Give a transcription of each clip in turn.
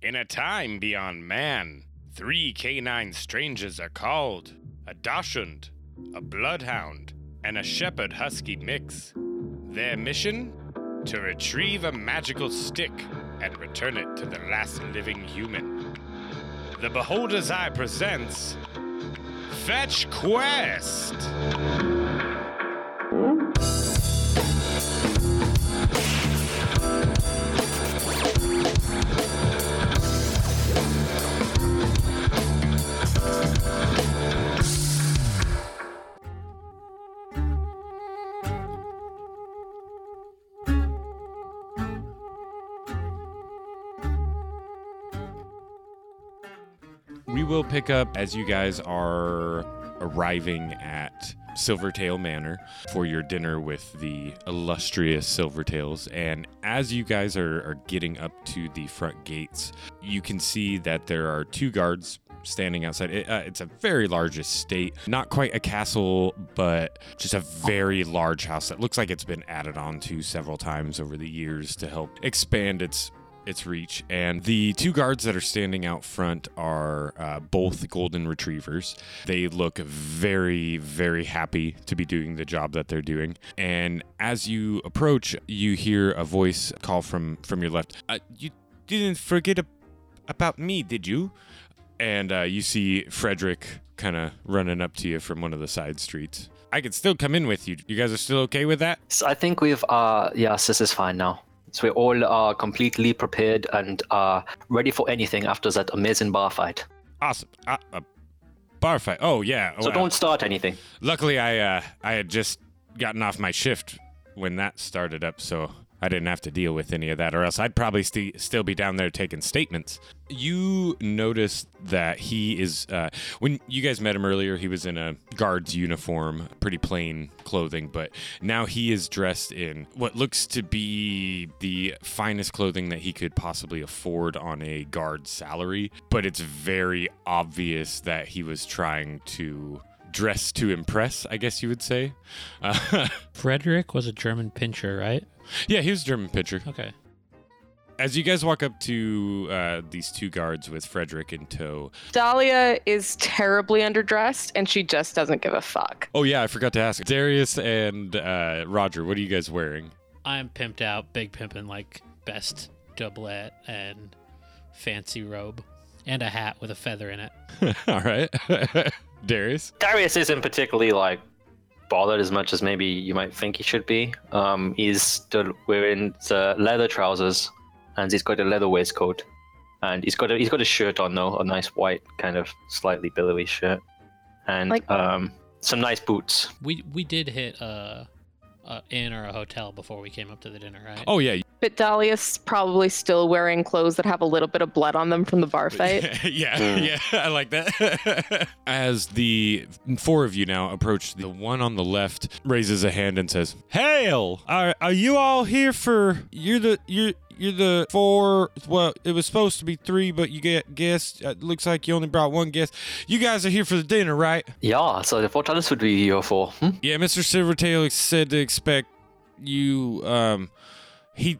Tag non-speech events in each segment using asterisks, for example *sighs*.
In a time beyond man, three canine strangers are called a Dachshund, a Bloodhound, and a Shepherd Husky mix. Their mission? To retrieve a magical stick and return it to the last living human. The Beholder's Eye presents Fetch Quest! We will pick up as you guys are arriving at Silvertail Manor for your dinner with the illustrious Silvertails. And as you guys are, are getting up to the front gates, you can see that there are two guards standing outside. It, uh, it's a very large estate, not quite a castle, but just a very large house that looks like it's been added on to several times over the years to help expand its its reach. And the two guards that are standing out front are uh, both golden retrievers. They look very, very happy to be doing the job that they're doing. And as you approach, you hear a voice call from from your left. Uh, you didn't forget ab- about me, did you? And uh, you see Frederick kind of running up to you from one of the side streets. I could still come in with you. You guys are still okay with that? So I think we've, uh, yes, this is fine now. So we're all uh, completely prepared and uh, ready for anything after that amazing bar fight. Awesome. Uh, uh, bar fight. Oh yeah. So Well, don't start anything. Luckily, I uh, I had just gotten off my shift when that started up, so I didn't have to deal with any of that, or else I'd probably st- still be down there taking statements. You notice that he is uh, when you guys met him earlier. He was in a guard's uniform, pretty plain clothing, but now he is dressed in what looks to be the finest clothing that he could possibly afford on a guard's salary. But it's very obvious that he was trying to dress to impress, I guess you would say. Uh, *laughs* Frederick was a German Pinscher, right? Yeah, he was a German pitcher. Okay. As you guys walk up to uh, these two guards with Frederick in tow. Dahlia is terribly underdressed and she just doesn't give a fuck. Oh, yeah, I forgot to ask. Darius and uh, Roger, what are you guys wearing? I'm pimped out, big pimpin' like best doublet and fancy robe and a hat with a feather in it. *laughs* All right. *laughs* Darius? Darius isn't particularly like bothered as much as maybe you might think he should be. Um, he's still wearing the leather trousers and he's got a leather waistcoat. And he's got a he's got a shirt on though, a nice white kind of slightly billowy shirt, and Like- um, some nice boots. We we did hit a, a inn or a hotel before we came up to the dinner, right? Oh, yeah. But Dahlia's probably still wearing clothes that have a little bit of blood on them from the bar fight. *laughs* yeah, Mm. yeah, I like that. *laughs* As the four of you now approach, the one on the left raises a hand and says, "Hail! Are, are you all here for? You're the you're you're the four. Well, it was supposed to be three, but you get guests. It looks like you only brought one guest. You guys are here for the dinner, right? Yeah, so what else would be here for? Hmm? Yeah, Mr. Silvertail said to expect you. Um, he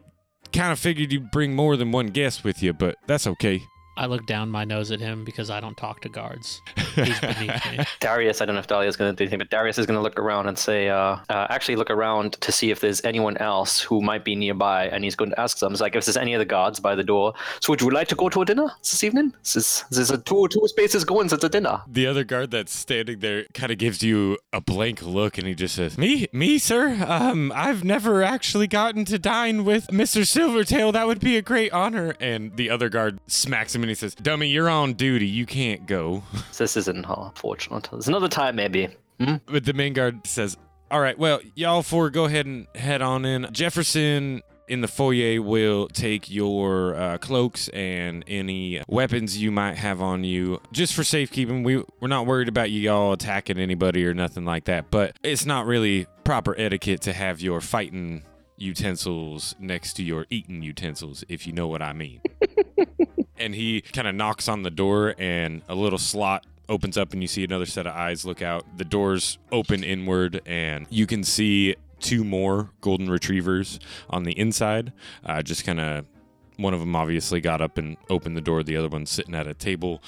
kind of figured you'd bring more than one guest with you, but that's okay." I look down my nose at him because I don't talk to guards. He's beneath me. *laughs* Darius, I don't know if Dahlia's going to do anything, but Darius is going to look around and say, uh, uh, actually look around to see if there's anyone else who might be nearby, and he's going to ask them, it's like, if there's any other guards by the door. So would you like to go to a dinner this evening? This is, this is a two, two spaces going, so it's a dinner. The other guard that's standing there kind of gives you a blank look and he just says, Me, me, sir? Um, I've never actually gotten to dine with Mr. Silvertail. That would be a great honor. And the other guard smacks him and he says, Dummy, you're on duty. You can't go. *laughs* This isn't uh, fortunate. There's another time, maybe. Hmm? But the main guard says, All right, well, y'all four go ahead and head on in. Jefferson in the foyer will take your uh, cloaks and any weapons you might have on you just for safekeeping. We, we're not worried about you you all attacking anybody or nothing like that, but it's not really proper etiquette to have your fighting utensils next to your eating utensils, if you know what I mean. *laughs* and he kind of knocks on the door, and a little slot opens up, and you see another set of eyes look out. The doors open inward, and you can see two more golden retrievers on the inside, uh, just kind of One of them obviously got up and opened the door. The other one's sitting at a table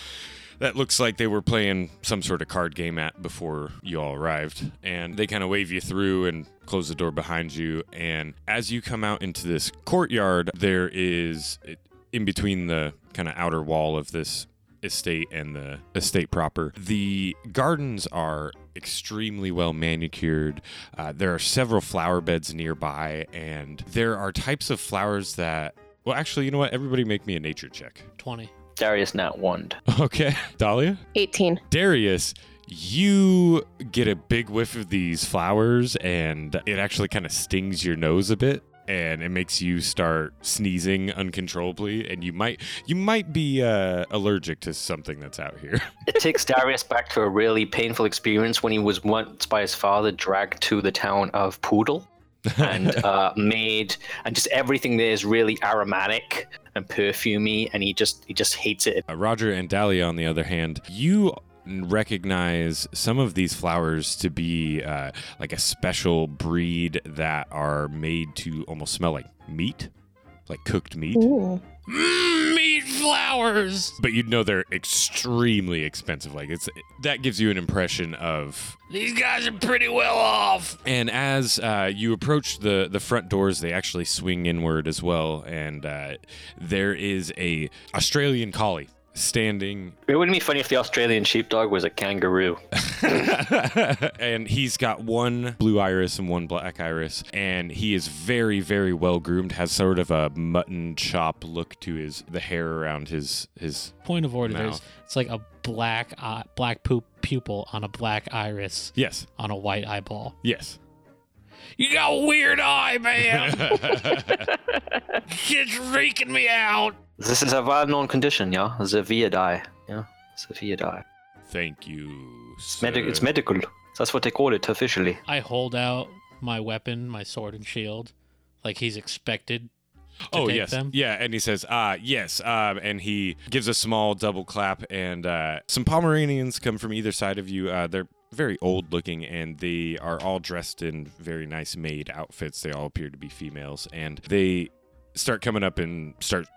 that looks like they were playing some sort of card game at before you all arrived. And they kind of wave you through and close the door behind you. And as you come out into this courtyard, there is in between the kind of outer wall of this estate and the estate proper. The gardens are extremely well manicured. Uh, there are several flower beds nearby, and there are types of flowers that. Well, actually, you know what? Everybody make me a nature check. 20. Darius not wand. *laughs* Okay. Dahlia? 18. Darius, you get a big whiff of these flowers, and it actually kind of stings your nose a bit and it makes you start sneezing uncontrollably and you might you might be uh, allergic to something that's out here. *laughs* It takes Darius back to a really painful experience when he was once by his father dragged to the town of Poodle and *laughs* uh, made and just everything there is really aromatic and perfumey and he just he just hates it. Uh, roger and dahlia on the other hand you recognize some of these flowers to be uh, like a special breed that are made to almost smell like meat, like cooked meat. Mm, meat flowers. But you'd know they're extremely expensive. Like it's that gives you an impression of these guys are pretty well off. And as uh, you approach the the front doors, they actually swing inward as well, and uh, there is a Australian collie standing. It wouldn't be funny if the Australian sheepdog was a kangaroo. *laughs* *laughs* and he's got one blue iris and one black iris, and he is very, very well groomed. Has sort of a mutton chop look to his the hair around his his. Point of order: mouth. there's it's like a black eye, black poop pupil on a black iris. Yes. On a white eyeball. Yes. You got a weird eye, man. *laughs* it's freaking me out. This is a well-known condition, yeah. Xavier yeah. Xavier Thank you. It's, medi- it's medical. That's what they call it officially. I hold out my weapon, my sword and shield, like he's expected. oh yes, them. yeah, and he says, "Ah, uh, yes," um, and he gives a small double clap, and uh, some Pomeranians come from either side of you. Uh, they're very old looking and they are all dressed in very nice made outfits. They all appear to be females and they start coming up and start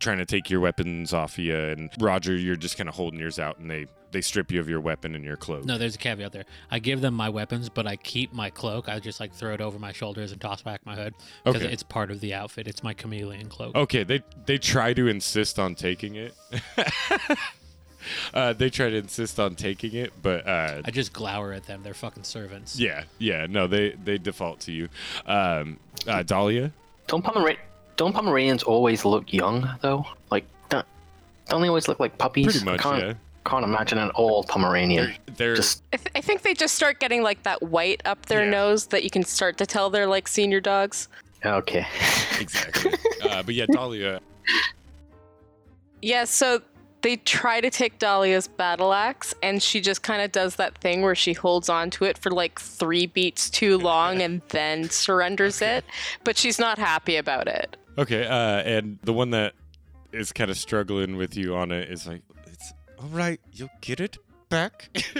trying to take your weapons off you and Roger you're just kind of holding yours out and they they strip you of your weapon and your cloak. No, there's a caveat there. I give them my weapons, but I keep my cloak. I just like throw it over my shoulders and toss back my hood because okay. it's part of the outfit. It's my chameleon cloak. Okay, they they try to insist on taking it. *laughs* uh, they try to insist on taking it, but uh, I just glower at them. They're fucking servants. Yeah, yeah. No, they they default to you. Um, uh, Dahlia. Don't Pomer- don't Pomeranians always look young though? Like don't, don't they always look like puppies? Pretty much, I yeah. Can't imagine an old Pomeranian. They're, they're just. I, th- I, think they just start getting like that white up their yeah. nose that you can start to tell they're like senior dogs. Okay. *laughs* exactly. Uh, but yeah, Dahlia. Yeah, so they try to take Dahlia's battle axe, and she just kind of does that thing where she holds on to it for like three beats too long and then surrenders it. But she's not happy about it. Okay, uh, and the one that is kind of struggling with you on it is like, it's all right, you'll get it back. *laughs*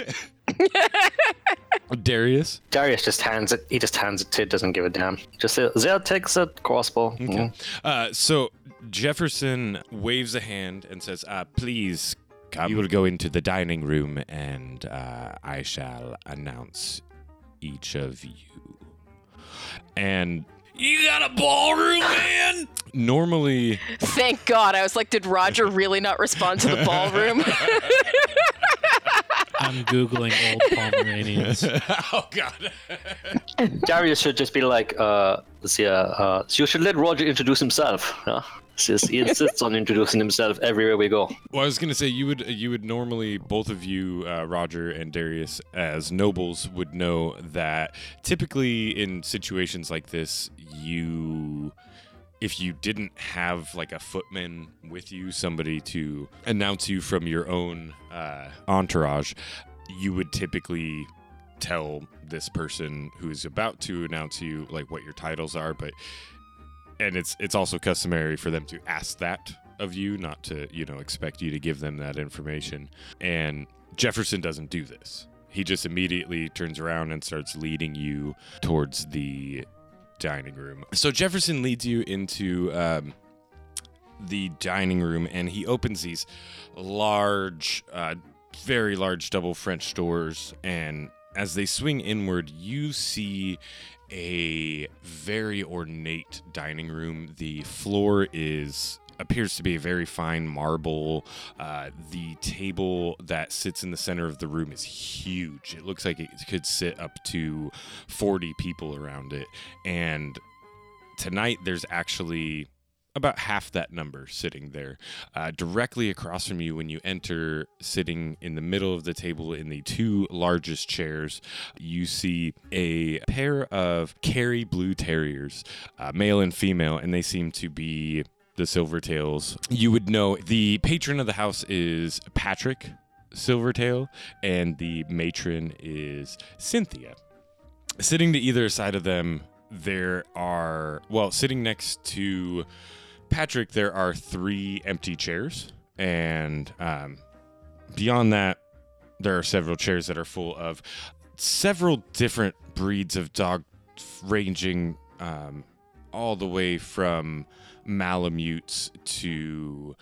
Darius. Darius just hands it. He just hands it to. Doesn't give a damn. Just Zell takes a crossbow. Okay. Mm. Uh, so Jefferson waves a hand and says, uh, "Please come. You will go into the dining room, and uh, I shall announce each of you." And you got a ballroom, man? Normally. Thank God. I was like, did Roger really not respond to the ballroom? *laughs* I'm googling old Pomeranians. *laughs* oh God. Darius should just be like, uh, let's see, uh, uh, you should let Roger introduce himself. He insists on introducing himself everywhere we go. Well, I was gonna say you would you would normally both of you, uh, Roger and Darius, as nobles, would know that typically in situations like this, you if you didn't have like a footman with you, somebody to announce you from your own uh, entourage, you would typically tell this person who's about to announce you like what your titles are, but and it's it's also customary for them to ask that of you, not to you know expect you to give them that information. And Jefferson doesn't do this. He just immediately turns around and starts leading you towards the dining room. So Jefferson leads you into um, the dining room and he opens these large, uh, very large double French doors. And as they swing inward, you see a very ornate dining room. The floor is appears to be a very fine marble. Uh, the table that sits in the center of the room is huge. It looks like it could sit up to 40 people around it. And tonight, there's actually about half that number sitting there. Uh, directly across from you, when you enter, sitting in the middle of the table in the two largest chairs, you see a pair of Kerry Blue Terriers, uh, male and female, and they seem to be the Silvertails. You would know the patron of the house is Patrick Silvertail, and the matron is Cynthia. Sitting to either side of them, there are, well, sitting next to Patrick, there are three empty chairs. And um, beyond that, there are several chairs that are full of several different breeds of dog, ranging um, all the way from Malamutes to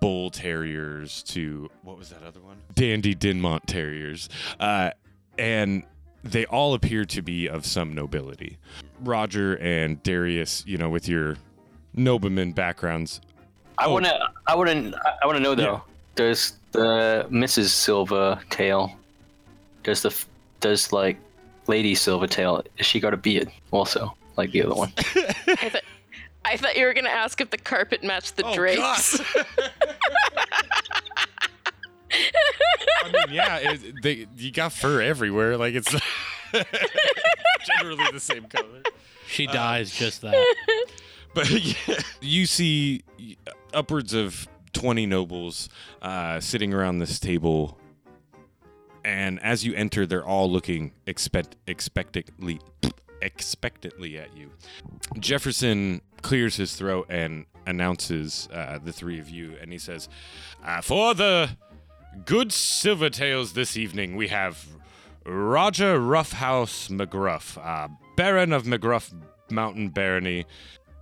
Bull Terriers to what was that other one? Dandy Dinmont Terriers. Uh, and they all appear to be of some nobility. Roger and Darius, you know, with your nobleman backgrounds. I Oh. wanna, I wanna, I wanna know though. Yeah. Does the Mrs. Silvertail, does the, f- does like Lady Silvertail, has she got a beard also, like the other one? *laughs* I, thought I thought you were gonna ask if the carpet matched the drapes. *laughs* I mean, yeah, it, they, you got fur everywhere. Like it's *laughs* generally the same color. She Uh, dies just that. But *laughs* yeah, you see upwards of 20 nobles uh, sitting around this table. And as you enter, they're all looking expect- expectantly, expectantly at you. Jefferson clears his throat and announces uh, the three of you, and he says, uh, For the good Silvertails this evening, we have Roger Roughhouse McGruff, uh, Baron of McGruff Mountain Barony,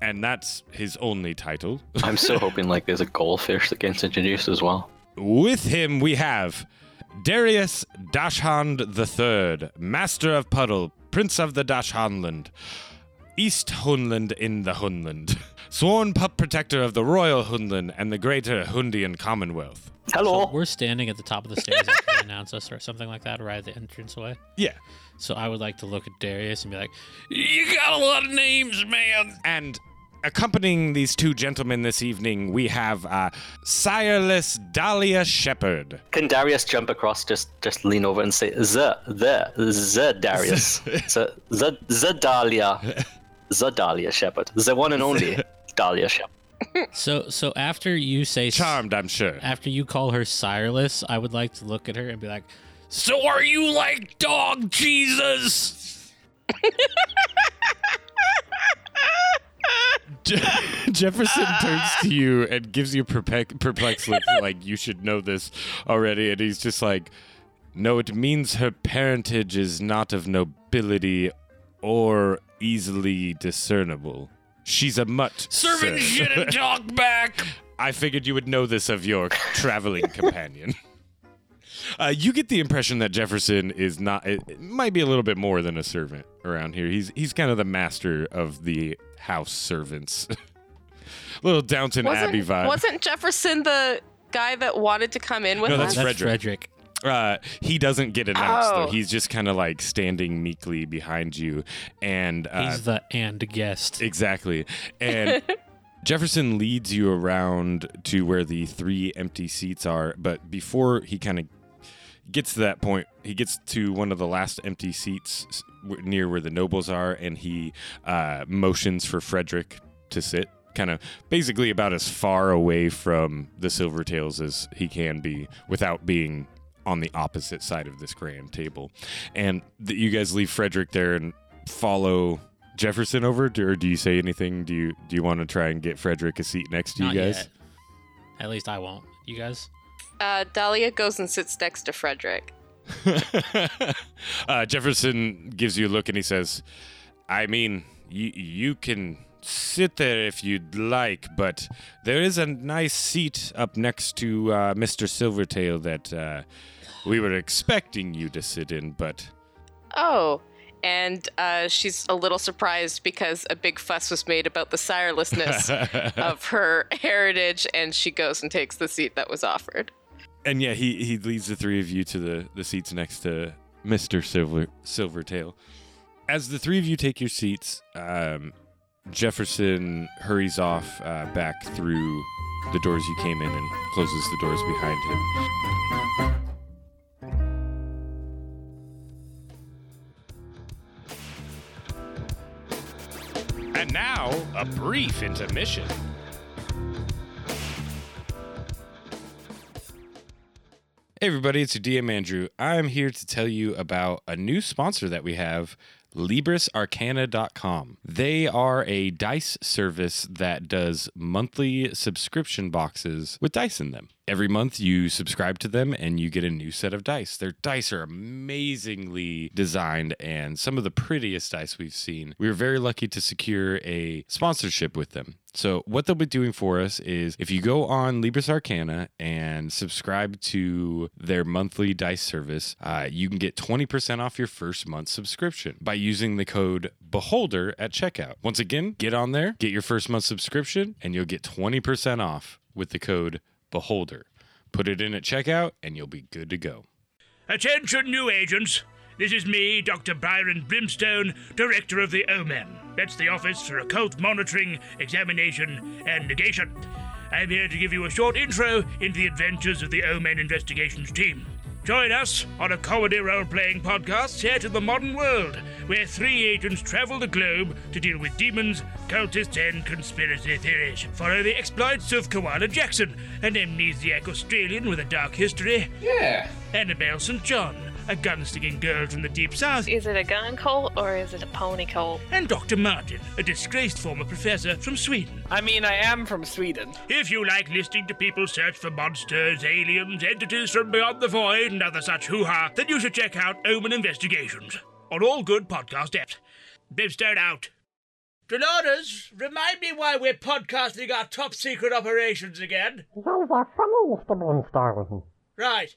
and that's his only title. *laughs* I'm so hoping like there's a goldfish that gets introduced as well. With him, we have Darius Dashhand III, Master of Puddle, Prince of the Dashhandland, East Hunland in the Hunland, *laughs* sworn pup protector of the Royal Hunland and the Greater Hundian Commonwealth. Hello. So we're standing at the top of the stairs after they announce us or something like that, right at the entranceway. Yeah. So I would like to look at Darius and be like, "You got a lot of names, man." And accompanying these two gentlemen this evening, we have uh, Sireless Dahlia Shepherd. Can Darius jump across? Just just lean over and say the the the Darius the the the Dahlia the Dahlia Shepherd the one and only Dahlia Shepherd. So so after you say Charmed, I'm sure. after you call her sireless, I would like to look at her and be like, "So are you like dog Jesus?" Je- Jefferson turns to you and gives you a perpe- perplexed look, *laughs* like you should know this already. And he's just like, No, it means her parentage is not of nobility or easily discernible. She's a mutt. Servant sir. shouldn't *laughs* talk back. I figured you would know this of your traveling *laughs* companion. Uh, you get the impression that Jefferson is not. It, it might be a little bit more than a servant around here. He's he's kind of the master of the house servants. *laughs* little Downton Abbey Wasn't, vibe. wasn't Jefferson the guy that wanted to come in with No, us? that's That's Frederick. Frederick. uh, he doesn't get announced Oh. though. He's just kind of like standing meekly behind you, and uh, He's the and guest. Exactly. And *laughs* Jefferson leads you around to where the three empty seats are, but before he kind of gets to that point, he gets to one of the last empty seats near where the nobles are, and he uh, motions for Frederick to sit. Kind of basically about as far away from the Silvertails as he can be without being on the opposite side of this grand table. And th- you guys leave Frederick there and follow Jefferson over, or do you say anything? Do you do you want to try and get Frederick a seat next to Not you guys? yet. At least I won't. You guys? Uh, Dahlia goes and sits next to Frederick. *laughs* uh, Jefferson gives you a look and he says, "I mean, you you can sit there if you'd like, but there is a nice seat up next to uh, Mr. Silvertail that uh, we were expecting you to sit in, but. Oh, and uh, she's a little surprised because a big fuss was made about the *laughs* sirelessness of her heritage, and she goes and takes the seat that was offered. And yeah, he, he leads the three of you to the, the seats next to Mr. Silver Silvertail. As the three of you take your seats, um, Jefferson hurries off uh, back through the doors you came in and closes the doors behind him. And now, a brief intermission. Hey everybody, it's your DM Andrew. I'm here to tell you about a new sponsor that we have, LibrisArcana.com. They are a dice service that does monthly subscription boxes with dice in them. Every month you subscribe to them and you get a new set of dice. Their dice are amazingly designed and some of the prettiest dice we've seen. We were very lucky to secure a sponsorship with them. So, what they'll be doing for us is if you go on Libris Arcana and subscribe to their monthly dice service, uh, you can get 20% off your first month subscription by using the code Beholder at checkout. Once again, get on there, get your first month subscription, and you'll get 20% off with the code Beholder. Put it in at checkout, and you'll be good to go. Attention, new agents. This is me, Dr. Byron Brimstone, Director of the OMEN. That's the Office for Occult Monitoring, Examination, and Negation. I'm here to give you a short intro into the adventures of the OMEN Investigations team. Join us on a comedy role playing podcast set in the modern world, where three agents travel the globe to deal with demons, cultists, and conspiracy theories. Follow the exploits of Koala Jackson, an amnesiac Australian with a dark history. Yeah. Annabelle St. John, a gun-sticking girl from the deep south. Is it a gun cult or is it a pony cult? And Dr. Martin, a disgraced former professor from Sweden. I mean, I am from Sweden. If you like listening to people search for monsters, aliens, entities from beyond the void, and other such hoo-ha, then you should check out Omen Investigations on all good podcast apps. Brimstone out. Dolores, remind me why we're podcasting our top secret operations again. Well, that's from Ulster, not Starling. Right.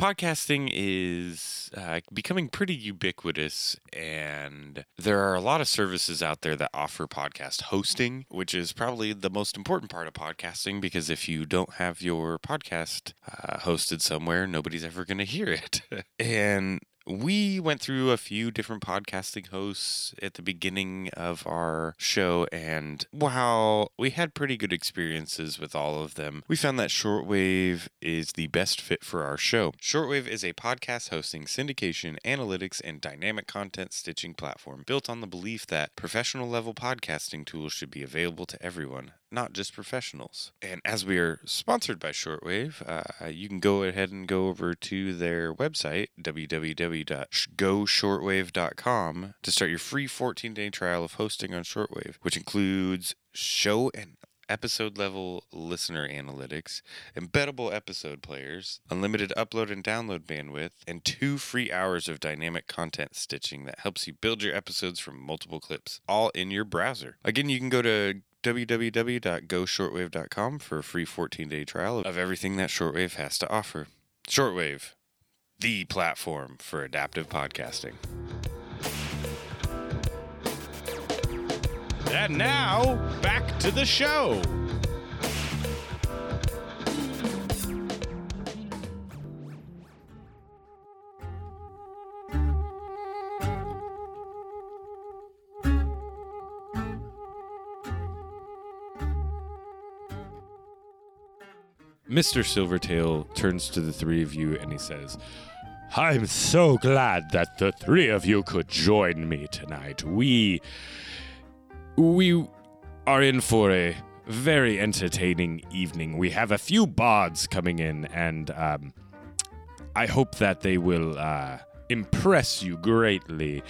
Podcasting is uh, becoming pretty ubiquitous and there are a lot of services out there that offer podcast hosting which is probably the most important part of podcasting because if you don't have your podcast uh, hosted somewhere nobody's ever going to hear it. *laughs* And we went through a few different podcasting hosts at the beginning of our show, and while we had pretty good experiences with all of them, we found that Shortwave is the best fit for our show. Shortwave is a podcast hosting, syndication, analytics, and dynamic content stitching platform built on the belief that professional level podcasting tools should be available to everyone not just professionals. And as we are sponsored by Shortwave, uh, you can go ahead and go over to their website, www.goshortwave.com, to start your free 14 day trial of hosting on Shortwave, which includes show and episode level listener analytics, embeddable episode players, unlimited upload and download bandwidth, and two free hours of dynamic content stitching that helps you build your episodes from multiple clips, all in your browser. Again, you can go to www.goshortwave.com for a free 14 day trial of everything that Shortwave has to offer. Shortwave, the platform for adaptive podcasting. And now, back to the show. Mr. Silvertail turns to the three of you and he says, I'm so glad that the three of you could join me tonight. We. We are in for a very entertaining evening. We have a few bards coming in, and um, I hope that they will uh, impress you greatly.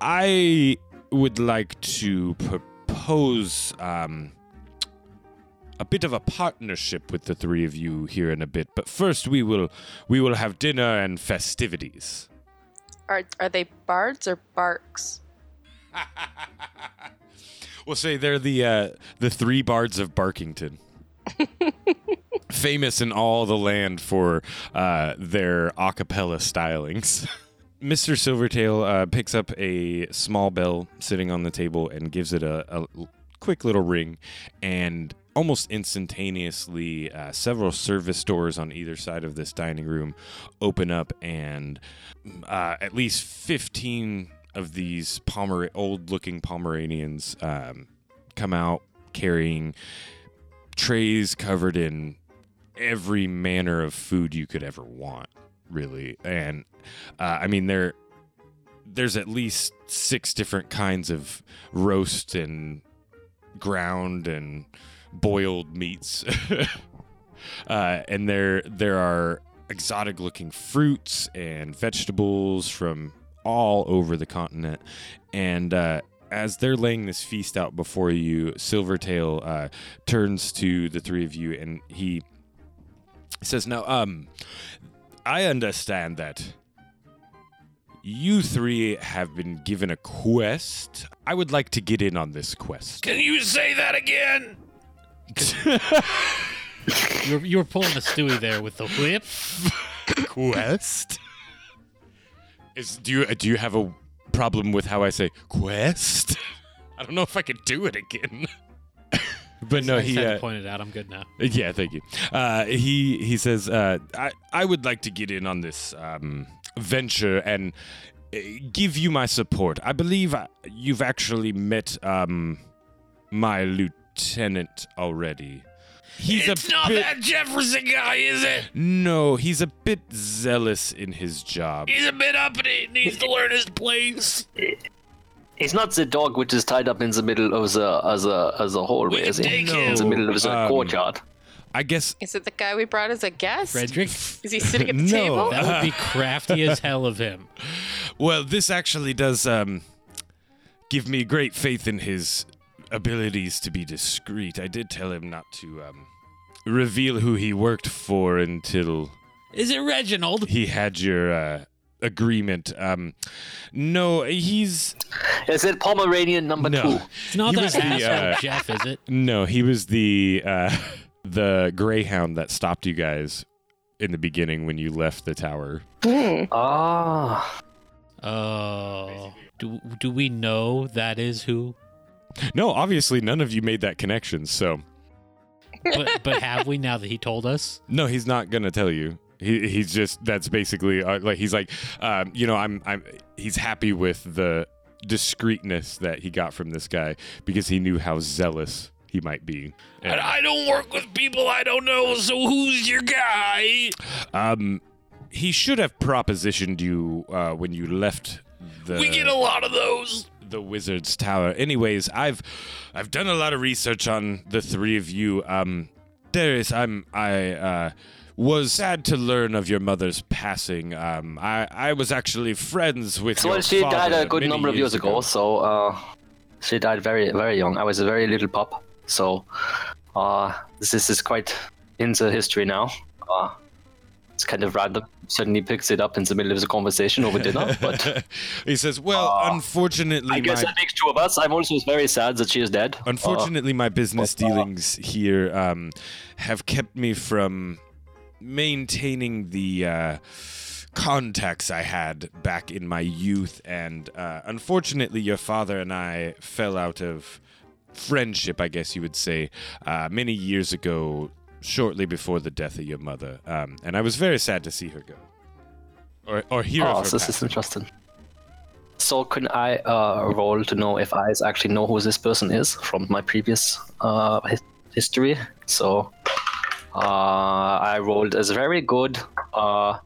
I would like to propose um, a bit of a partnership with the three of you here in a bit. But first, we will we will have dinner and festivities. Are are they bards or barks? *laughs* we'll say they're the uh, the three bards of Barkington. *laughs* Famous in all the land for uh, their a cappella stylings. *laughs* Mr. Silvertail uh, picks up a small bell sitting on the table and gives it a quick little ring, and almost instantaneously, uh, several service doors on either side of this dining room open up, and uh, at least 15 of these Pomer- old looking Pomeranians um, come out carrying trays covered in every manner of food you could ever want, really. And uh, I mean, there there's at least six different kinds of roast and ground and boiled meats, *laughs* uh, and there there are exotic looking fruits and vegetables from all over the continent, and. Uh, as they're laying this feast out before you, Silvertail uh, turns to the three of you and he says, "Now, um, I understand that you three have been given a quest. I would like to get in on this quest. Can you say that again? *laughs* You were, you were pulling a Stewie there with the whip. quest? Is do you do you have a problem with how I say quest? I don't know if I could do it again. *laughs* but no, he uh, point it out. I'm good now. Yeah, thank you. Uh, he he says, uh, I I would like to get in on this um, venture and uh, give you my support. I believe uh, you've actually met um, my lieutenant already. He's it's a not bit, that Jefferson guy, is it? no, he's a bit zealous in his job. He's a bit uppity. He needs to learn his place. He's not the dog which is tied up in the middle of the as a as a hallway, We is can he? take In the middle of the Um, courtyard. I guess Is it the guy we brought as a guest? Frederick, Is he sitting at the *laughs* No. table? that would be crafty as hell of him. Well, this actually does um, give me great faith in his abilities to be discreet. I did tell him not to um, reveal who he worked for until Is it Reginald? he had your uh, agreement. Um, no, he's Is it Pomeranian number no, two? It's not He that was the, asshole uh, *laughs* Jeff, is it? no. He was the uh, *laughs* the greyhound that stopped you guys in the beginning when you left the tower. Ah, Oh, do do we know that is who? No, obviously none of you made that connection. So But but have we now that he told us? No, he's not gonna tell you. He he's just that's basically uh, like he's like um, you know I'm I'm he's happy with the discreetness that he got from this guy because he knew how zealous he might be. And And, I don't work with people I don't know, so who's your guy? um, he should have propositioned you uh, when you left the we get a lot of those. The wizard's tower. Anyways, I've I've done a lot of research on the three of you. Um, Darius, I'm I uh, was sad to learn of your mother's passing. Um, I I was actually friends with so your she died a good number of years ago. So uh, she died very very young. I was a very little pup. So uh, this, this is quite in the history now. Uh, kind of random. Suddenly picks it up in the middle of the conversation over dinner, but *laughs* he says, "Well, unfortunately, I guess my that makes two of us. I'm also very sad that she is dead. Uh, Unfortunately, my business uh, dealings here um, have kept me from maintaining the uh, contacts I had back in my youth, and uh, unfortunately, your father and I fell out of friendship, I guess you would say, uh, many years ago, shortly before the death of your mother, um, and I was very sad to see her go, or or hear oh, of her. this is interesting. So can I uh, roll to know if I actually know who this person is from my previous uh, his- history? So uh, I rolled as very good uh,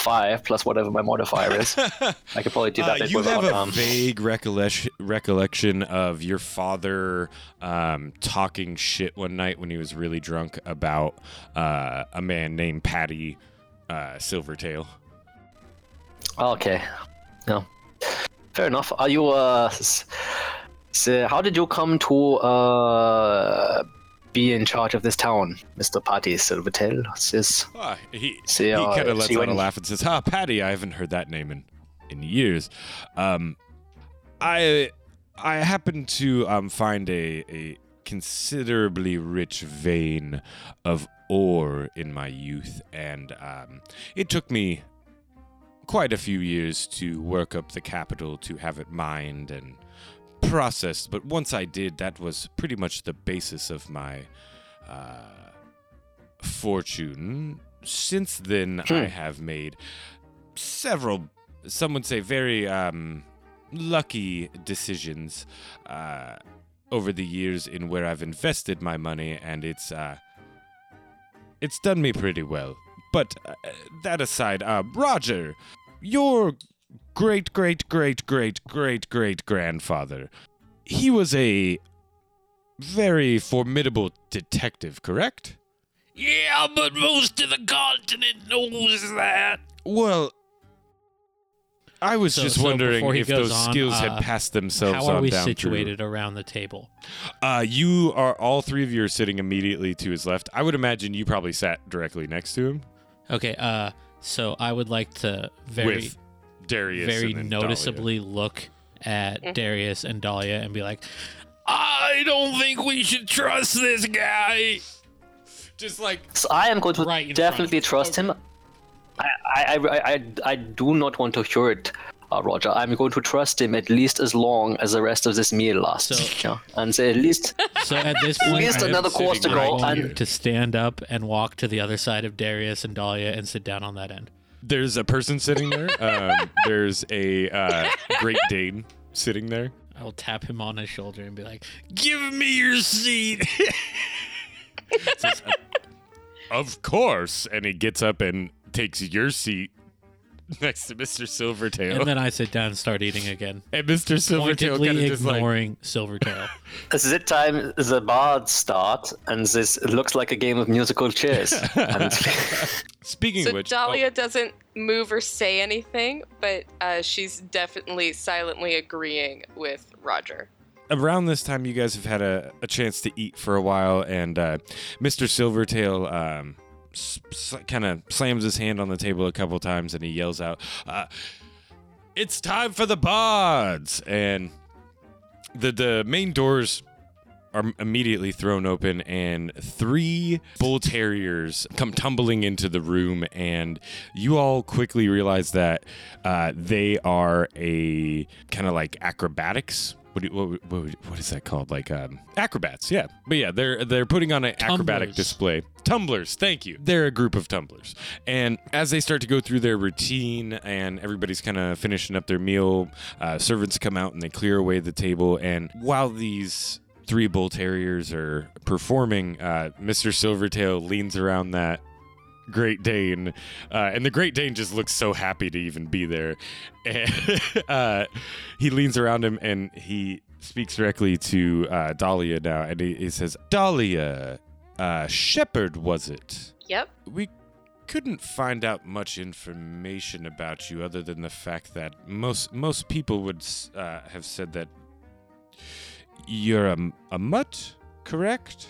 five plus whatever my modifier is. *laughs* I could probably do that. Uh, you have a um, vague recollection recollection of your father um, talking shit one night when he was really drunk about uh, a man named Patty uh, Silvertail. Okay. Yeah. Fair enough. Are you uh so how did you come to uh be in charge of this town, Mr. Patty Silvertail? says. Ah, he See, he uh, kind of lets out a laugh and says, "Ah, Patty, I haven't heard that name in in years." Um, I I happened to um, find a, a considerably rich vein of ore in my youth, and um, it took me quite a few years to work up the capital to have it mined and processed. But once I did, that was pretty much the basis of my uh, fortune. Since then, I have made several, some would say, very um, lucky decisions uh, over the years in where I've invested my money, and it's uh, it's done me pretty well. But uh, that aside, uh, Roger, your great great great great great great grandfather, he was a very formidable detective, correct? Yeah, but most of the continent knows that. Well, I was So- just so wondering if those on, skills uh, had passed themselves down. How are on we down through- situated around the table? Uh, you are all three of you are sitting immediately to his left. I would imagine you probably sat directly next to him Okay, uh, so I would like to very, with Darius. very and then Dahlia. noticeably look at Mhm. Darius and Dahlia and be like, I don't think we should trust this guy. Just like So I am going to Right in definitely front. trust him. I, I, I, I, I do not want to hurt uh, Roger. I'm going to trust him at least as long as the rest of this meal lasts. So- yeah. And say at least So at this *laughs* at point, least I am another course to go. right I want here. And to stand up and walk to the other side of Darius and Dahlia and sit down on that end. There's a person sitting there. *laughs* Um, there's a uh, Great Dane sitting there. I will tap him on his shoulder and be like, "Give me your seat." Says, "Uh, of course, and he gets up and takes your seat *laughs* next to Mr. Silvertail. and then I sit down and start eating again, *laughs* And Mr. Silvertail kind pointedly of just like ignoring Silvertail. *laughs* This is it time the bards start, and this looks like a game of musical chairs. and Speaking So of which, Dahlia oh, doesn't move or say anything, but uh, she's definitely silently agreeing with Roger. around this time, you guys have had a, a chance to eat for a while, and uh, Mr. Silvertail um, s- s- kind of slams his hand on the table a couple times, and he yells out, uh, "It's time for the bards!" And the the main doors are immediately thrown open, and three bull terriers come tumbling into the room, and you all quickly realize that uh, they are a kind of like acrobatics. What, do what, what, what is that called? Like um, acrobats, yeah. But yeah, they're they're putting on an acrobatic display. Tumblers, thank you. They're a group of tumblers, and as they start to go through their routine, and everybody's kind of finishing up their meal, uh, servants come out and they clear away the table. And while these three bull terriers are performing, uh, Mr. Silvertail leans around that Great Dane, uh, and the Great Dane just looks so happy to even be there. *laughs* And uh, he leans around him and he speaks directly to uh, Dahlia now, and he, he says, "Dahlia, uh, Shepherd, was it? Yep. We." Couldn't find out much information about you other than the fact that most most people would uh, have said that you're a, a mutt, correct?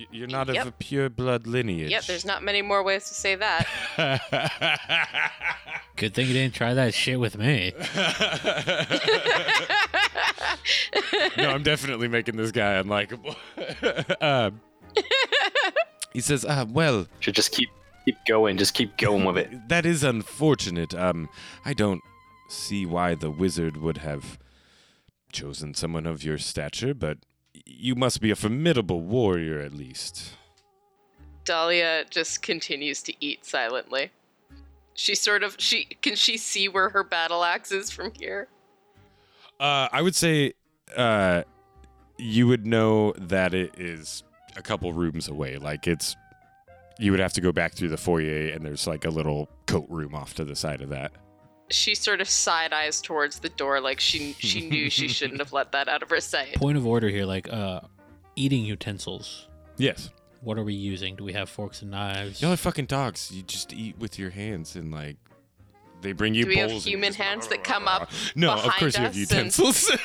Y- You're not Yep. of a pure blood lineage. Yep, there's not many more ways to say that. *laughs* Good thing you didn't try that shit with me. no, I'm definitely making this guy unlikable. um, *laughs* he says, uh, "Well, should just keep keep going. Just keep going with it. *laughs* that is unfortunate. Um, I don't see why the wizard would have chosen someone of your stature, but you must be a formidable warrior at least." Dahlia just continues to eat silently. She sort of she can she see where her battle axe is from here? Uh, I would say uh, you would know that it is a couple rooms away. Like it's, you would have to go back through the foyer, and there's like a little coat room off to the side of that. She sort of side eyes towards the door like she she knew she *laughs* shouldn't have let that out of her sight. Point of order here, like uh, eating utensils. Yes, What are we using? Do we have forks and knives? y'all are fucking dogs. You just eat with your hands, and like they bring you Do we have bowls. and you human just- hands that come up No, of behind course you have us and- utensils. *laughs*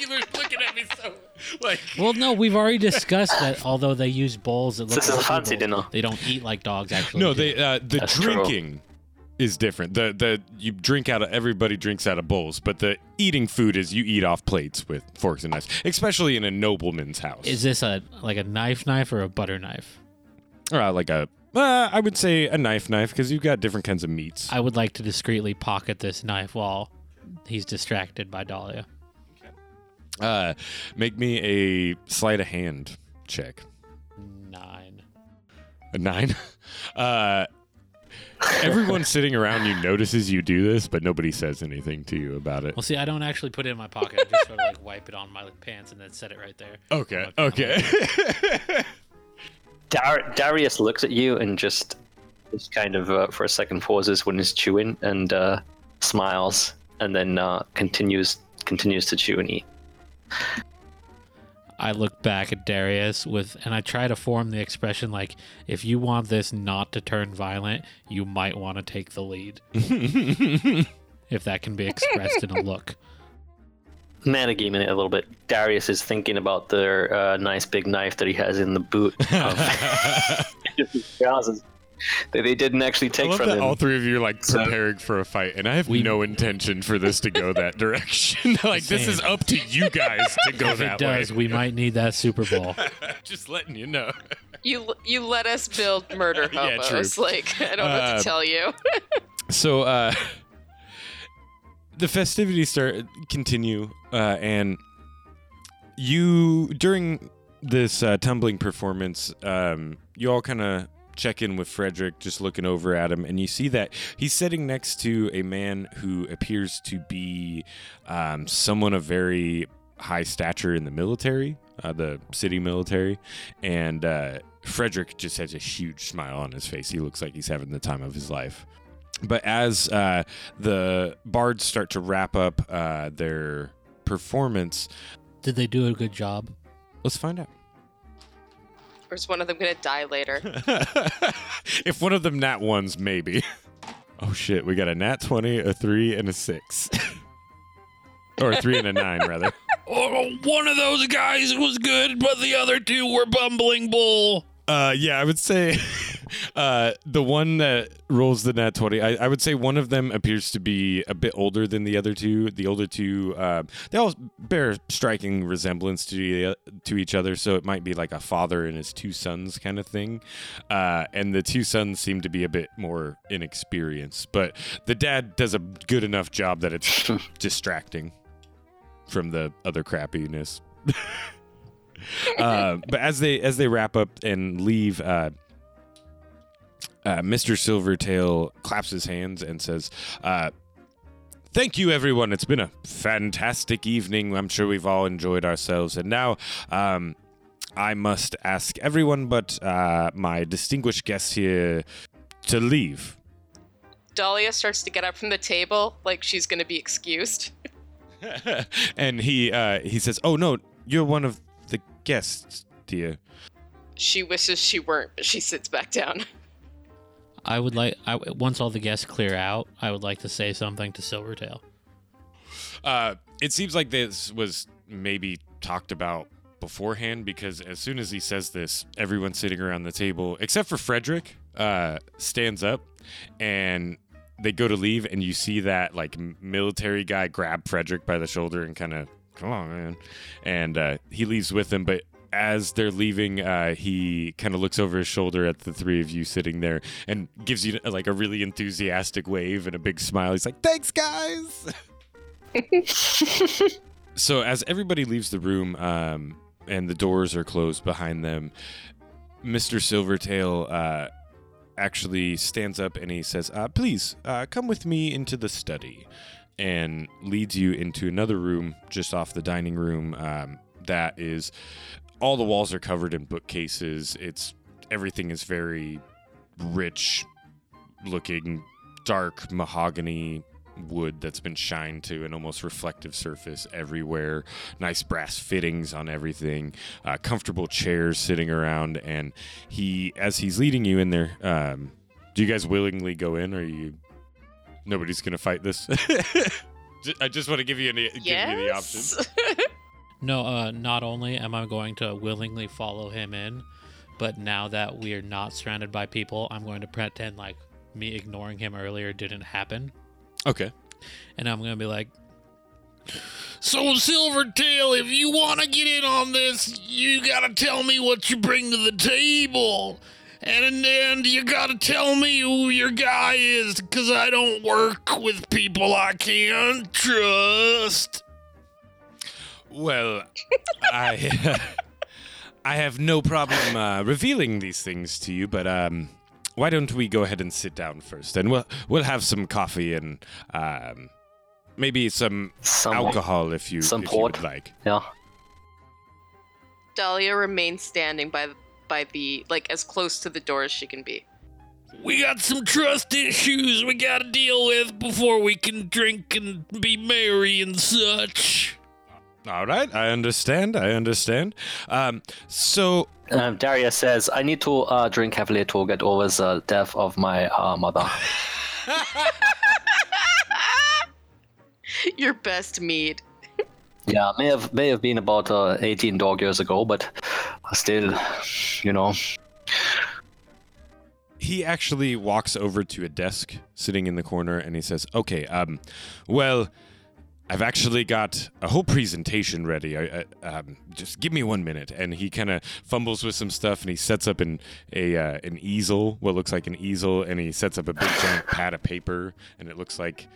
you were looking at me so like. Well, no, we've already discussed that. Although they use bowls, that look This is like a fancy people, dinner. They don't eat like dogs. Actually, No, do. they uh, the That's true. Is different. The the you drink out of everybody drinks out of bowls, but the eating food is you eat off plates with forks and knives, especially in a nobleman's house. Is this a like a knife knife or a butter knife? uh, like a uh, I would say a knife knife because you've got different kinds of meats. I would like to discreetly pocket this knife while he's distracted by Dahlia. Uh, make me a sleight of hand check. Nine. A nine. *laughs* Uh, everyone sitting around you notices you do this, but nobody says anything to you about it. Well, see, I don't actually put it in my pocket. I just sort of like wipe it on my pants and then set it right there. Okay. Okay. Okay. *laughs* Dar- Darius looks at you and just, just kind of uh, for a second pauses when he's chewing and uh, smiles, and then uh, continues continues to chew and eat. I look back at Darius with, and I try to form the expression like, if you want this not to turn violent, you might want to take the lead. *laughs* if that can be expressed in a look. Metagaming it a little bit. Darius is thinking about the uh, nice big knife that he has in the boot of *laughs* *laughs* his trousers *laughs* that they didn't actually I take love from that him. all three of you are like So- preparing for a fight, and I have We- no intention for this to go that *laughs* direction. *laughs* like this is up to you guys to go if that it does, way. we might need that Super Bowl. Just letting you know. You you let us build murder Yeah, true. hobos. like I don't know what Uh, to tell you. So uh the festivities start continue uh and you during this uh, tumbling performance um you all kind of check in with Frederick just looking over at him and you see that he's sitting next to a man who appears to be um someone of very high stature in the military uh, the city military and uh Frederick just has a huge smile on his face. He looks like he's having the time of his life. But as uh, the bards start to wrap up uh, their performance, Did they do a good job? let's find out. Or is one of them gonna die later? *laughs* if one of them nat ones, maybe. *laughs* Oh shit, we got a nat 20, a 3, and a 6. *laughs* or a 3 and a 9, rather. Oh, one of those guys was good, but the other two were bumbling bull. Uh, yeah, I would say *laughs* uh, the one that rolls the nat 20, I, I would say one of them appears to be a bit older than the other two. The older two, uh, they all bear striking resemblance to, to each other, so it might be like a father and his two sons kind of thing. Uh, and the two sons seem to be a bit more inexperienced, but the dad does a good enough job that it's *laughs* distracting from the other crappiness. *laughs* *laughs* uh, but as they as they wrap up and leave, uh, uh, Mr. Silvertail claps his hands and says, uh, "Thank you, everyone. It's been a fantastic evening. I'm sure we've all enjoyed ourselves. And now, um, I must ask everyone but uh, my distinguished guests here to leave." Dahlia starts to get up from the table like she's gonna be excused. *laughs* and he uh, he says, "Oh no, you're one of guests, dear." She wishes she weren't, but she sits back down. I would like, I, once all the guests clear out, I would like to say something to Silvertail. Uh, it seems like this was maybe talked about beforehand because as soon as he says this, everyone sitting around the table, except for Frederick, uh, stands up and they go to leave, and you see that like military guy grab Frederick by the shoulder and kind of, come on, man. And uh, he leaves with them, but as they're leaving, uh, he kind of looks over his shoulder at the three of you sitting there and gives you like a really enthusiastic wave and a big smile. He's like, "Thanks, guys." *laughs* so as everybody leaves the room um, and the doors are closed behind them, Mr. Silvertail uh, actually stands up and he says, uh, "Please uh, come with me into the study," and leads you into another room just off the dining room. Um, that is, all the walls are covered in bookcases. It's everything is very rich looking, dark mahogany wood that's been shined to an almost reflective surface everywhere. Nice brass fittings on everything. Uh, comfortable chairs sitting around, and he, as he's leading you in there, um, do you guys willingly go in, or you? Nobody's gonna fight this. *laughs* I just want to give you, an, give you the option. yes. *laughs* No, uh, not only am I going to willingly follow him in, but now that we're not surrounded by people, I'm going to pretend like me ignoring him earlier didn't happen. Okay. And I'm going to be like, So, Silvertail, if you want to get in on this, you got to tell me what you bring to the table. And then you got to tell me who your guy is, because I don't work with people I can't trust. Well, *laughs* I I have no problem uh, revealing these things to you, but um, why don't we go ahead and sit down first, and we'll we'll have some coffee and um, maybe some Some alcohol if you some if you would like. Yeah. Dahlia remains standing by the, by the like as close to the door as she can be. We got some trust issues we got to deal with before we can drink and be merry and such. All right, I understand. I understand. Um, so Um, Daria says, I need to uh, drink heavily to get over the death of my uh, mother. *laughs* Your best mead. Yeah, may have may have been about uh, 18 dog years ago, but still, you know. he actually walks over to a desk sitting in the corner and he says, "Okay, um, well, I've actually got a whole presentation ready. I, I, um, just give me one minute." And he kind of fumbles with some stuff and he sets up an a uh, an easel, what looks like an easel, and he sets up a big giant *laughs* pad of paper, and it looks like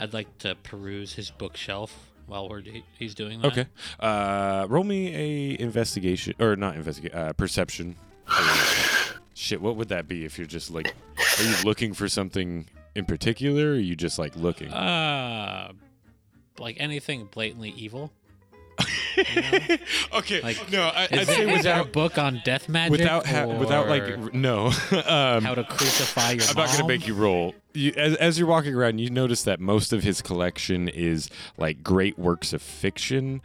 I'd like to peruse his bookshelf while we're he's doing that. okay. Uh, roll me a investigation or not investigate uh, perception. *sighs* Shit, what would that be if you're just like, are you looking for something in particular? Or are you just like looking? Uh, like anything blatantly evil. *laughs* okay, Like, no, I, I'd Is, say it, is there a without book on death magic? without ha- without like or r- no. *laughs* um, how to crucify your I'm not gonna mom? make you roll. You, as, as you're walking around, you notice that most of his collection is like great works of fiction,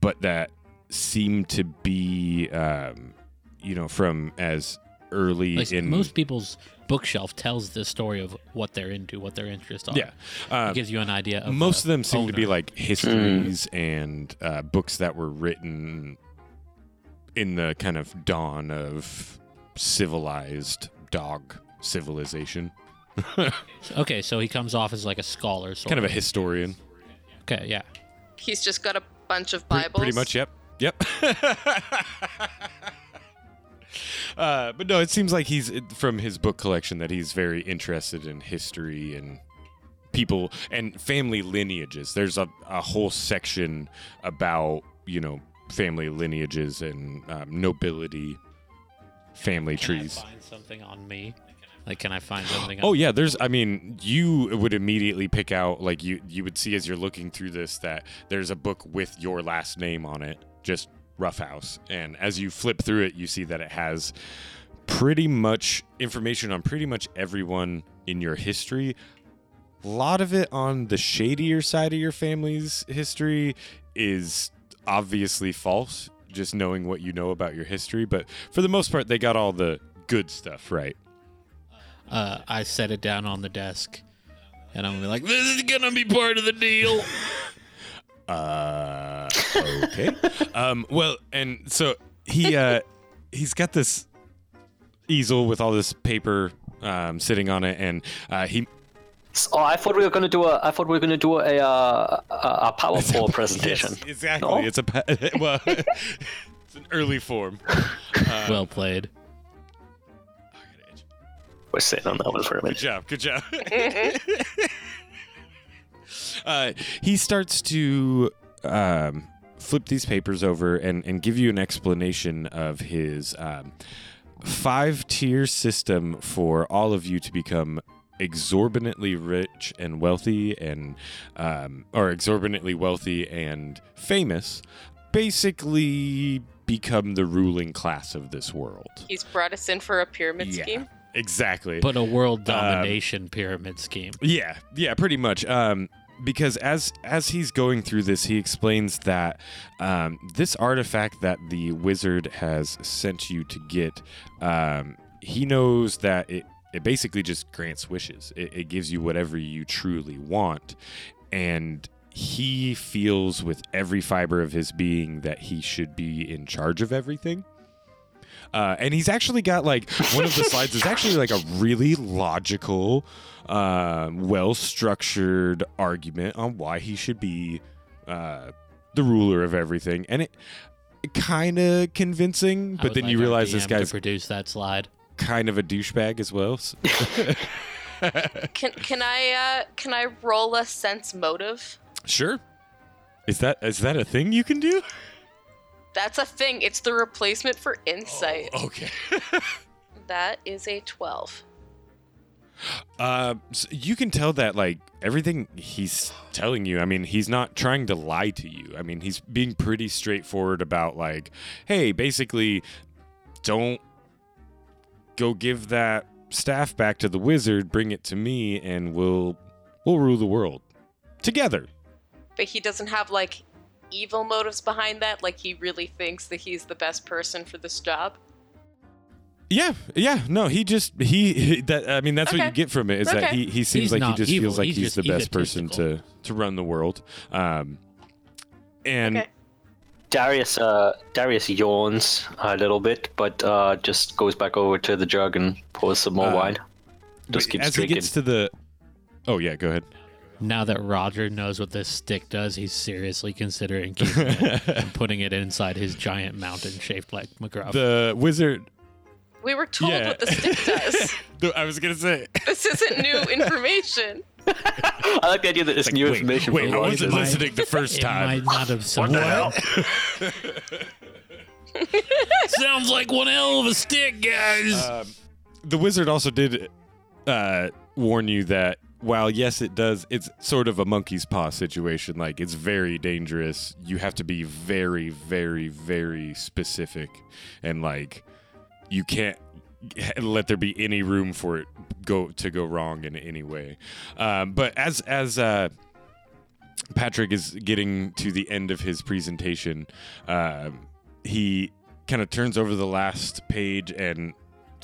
but that seem to be, um, you know, from as early Like, in most people's bookshelf tells the story of what they're into, what their interests are. yeah. Uh, it gives you an idea of most the of them seem to be like histories and uh, books that were written in the kind of dawn of civilized dog civilization. *laughs* Okay, so he comes off as like a scholar, sort kind of a historian. Okay, yeah. He's just got a bunch of Pre- Bibles. Pretty much, yep. Yep. *laughs* uh, but no, it seems like he's from his book collection that he's very interested in history and people and family lineages. There's a, a whole section about, you know, family lineages and um, nobility, family Can trees. I find something on me? Like, can I find something? Oh yeah, there's I mean, you would immediately pick out like you you would see as you're looking through this that there's a book with your last name on it, just Roughhouse. And as you flip through it, you see that it has pretty much information on pretty much everyone in your history. A lot of it on the shadier side of your family's history is obviously false, just knowing what you know about your history, but for the most part they got all the good stuff right. Uh, I set it down on the desk, and I'm gonna be like, "This is gonna be part of the deal." *laughs* Uh, okay. um, well, and so he uh, he's got this easel with all this paper um, sitting on it, and uh, he Oh, I thought we were gonna do a. I thought we were gonna do a uh, a, a PowerPoint *laughs* presentation. Yes, exactly. No? It's a *laughs* well, *laughs* it's an early form. Uh, well played. We're sitting on that one for a Good job. Good job. uh, he starts to um, flip these papers over and, and give you an explanation of his um, five tier system for all of you to become exorbitantly rich and wealthy and um, or exorbitantly wealthy and famous basically become the ruling class of this world He's brought us in for a pyramid Yeah. scheme. exactly But a world domination pyramid scheme. Yeah, yeah, pretty much. Um, because as as he's going through this, he explains that um, this artifact that the wizard has sent you to get, um, he knows that it it basically just grants wishes. It, it gives you whatever you truly want, and he feels with every fiber of his being that he should be in charge of everything. Uh, and he's actually got like one of the slides is actually like a really logical, uh, well structured argument on why he should be uh, the ruler of everything. And it, kind of convincing, I but then like you realize this DM to guy's produce that slide. kind of a douchebag as well. so- *laughs* Can can I uh can I roll a sense motive? sure. Is that is that a thing you can do? That's a thing. It's the replacement for insight. Okay. *laughs* That is a twelve. Uh, s you can tell that like everything he's telling you. I mean, he's not trying to lie to you. I mean, he's being pretty straightforward about like, hey, basically, don't go give that staff back to the wizard. Bring it to me, and we'll we'll rule the world together. But he doesn't have like evil motives behind that. Like he really thinks that he's the best person for this job. Yeah, yeah. No, he just he, he- that I mean that's what you get from it is that he he seems He's like he just evil, feels like he's he's, the best person to to run the world. Um and Okay. Darius, uh, Darius yawns a little bit, but uh, just goes back over to the jug and pours some more Uh, wine. Just keeps as he gets to the Oh yeah, go ahead. Now that Roger knows what this stick does, he's seriously considering *laughs* keeping it and putting it inside his giant mountain shaped like McGruff. The wizard We were told Yeah. what the stick does. *laughs* No, I was gonna say this isn't new information. I like the idea that it's new wait, information. Wait, from I wasn't might- listening the first it time. might not have What the hell? *laughs* Sounds like one hell of a stick, guys. Um, the wizard also did uh, warn you that while yes, it does, it's sort of a monkey's paw situation. Like it's very dangerous. You have to be very, very, very specific, and like you can't let there be any room for it go to go wrong in any way. Um, but as as uh, Patrick is getting to the end of his presentation, um, he kind of turns over the last page and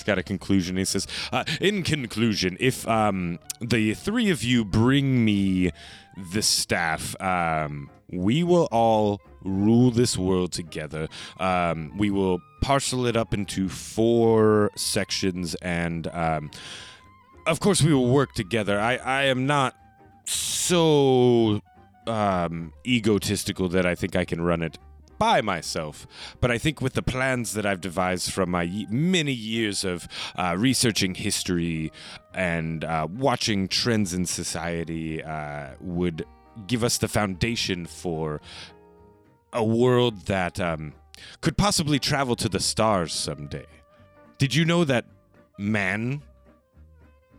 got a conclusion. He says, uh, "In conclusion, if um, the three of you bring me the staff, um, we will all rule this world together. Um, we will parcel it up into four sections, and um, of course, we will work together. I, I am not so um, egotistical that I think I can run it by myself. But I think with the plans that I've devised from my many years of uh, researching history and uh, watching trends in society uh, would give us the foundation for a world that um, could possibly travel to the stars someday. Did you know that man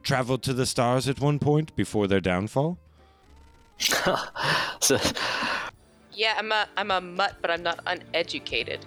traveled to the stars at one point before their downfall? *laughs* So, Yeah, I'm a I'm a mutt, but I'm not uneducated.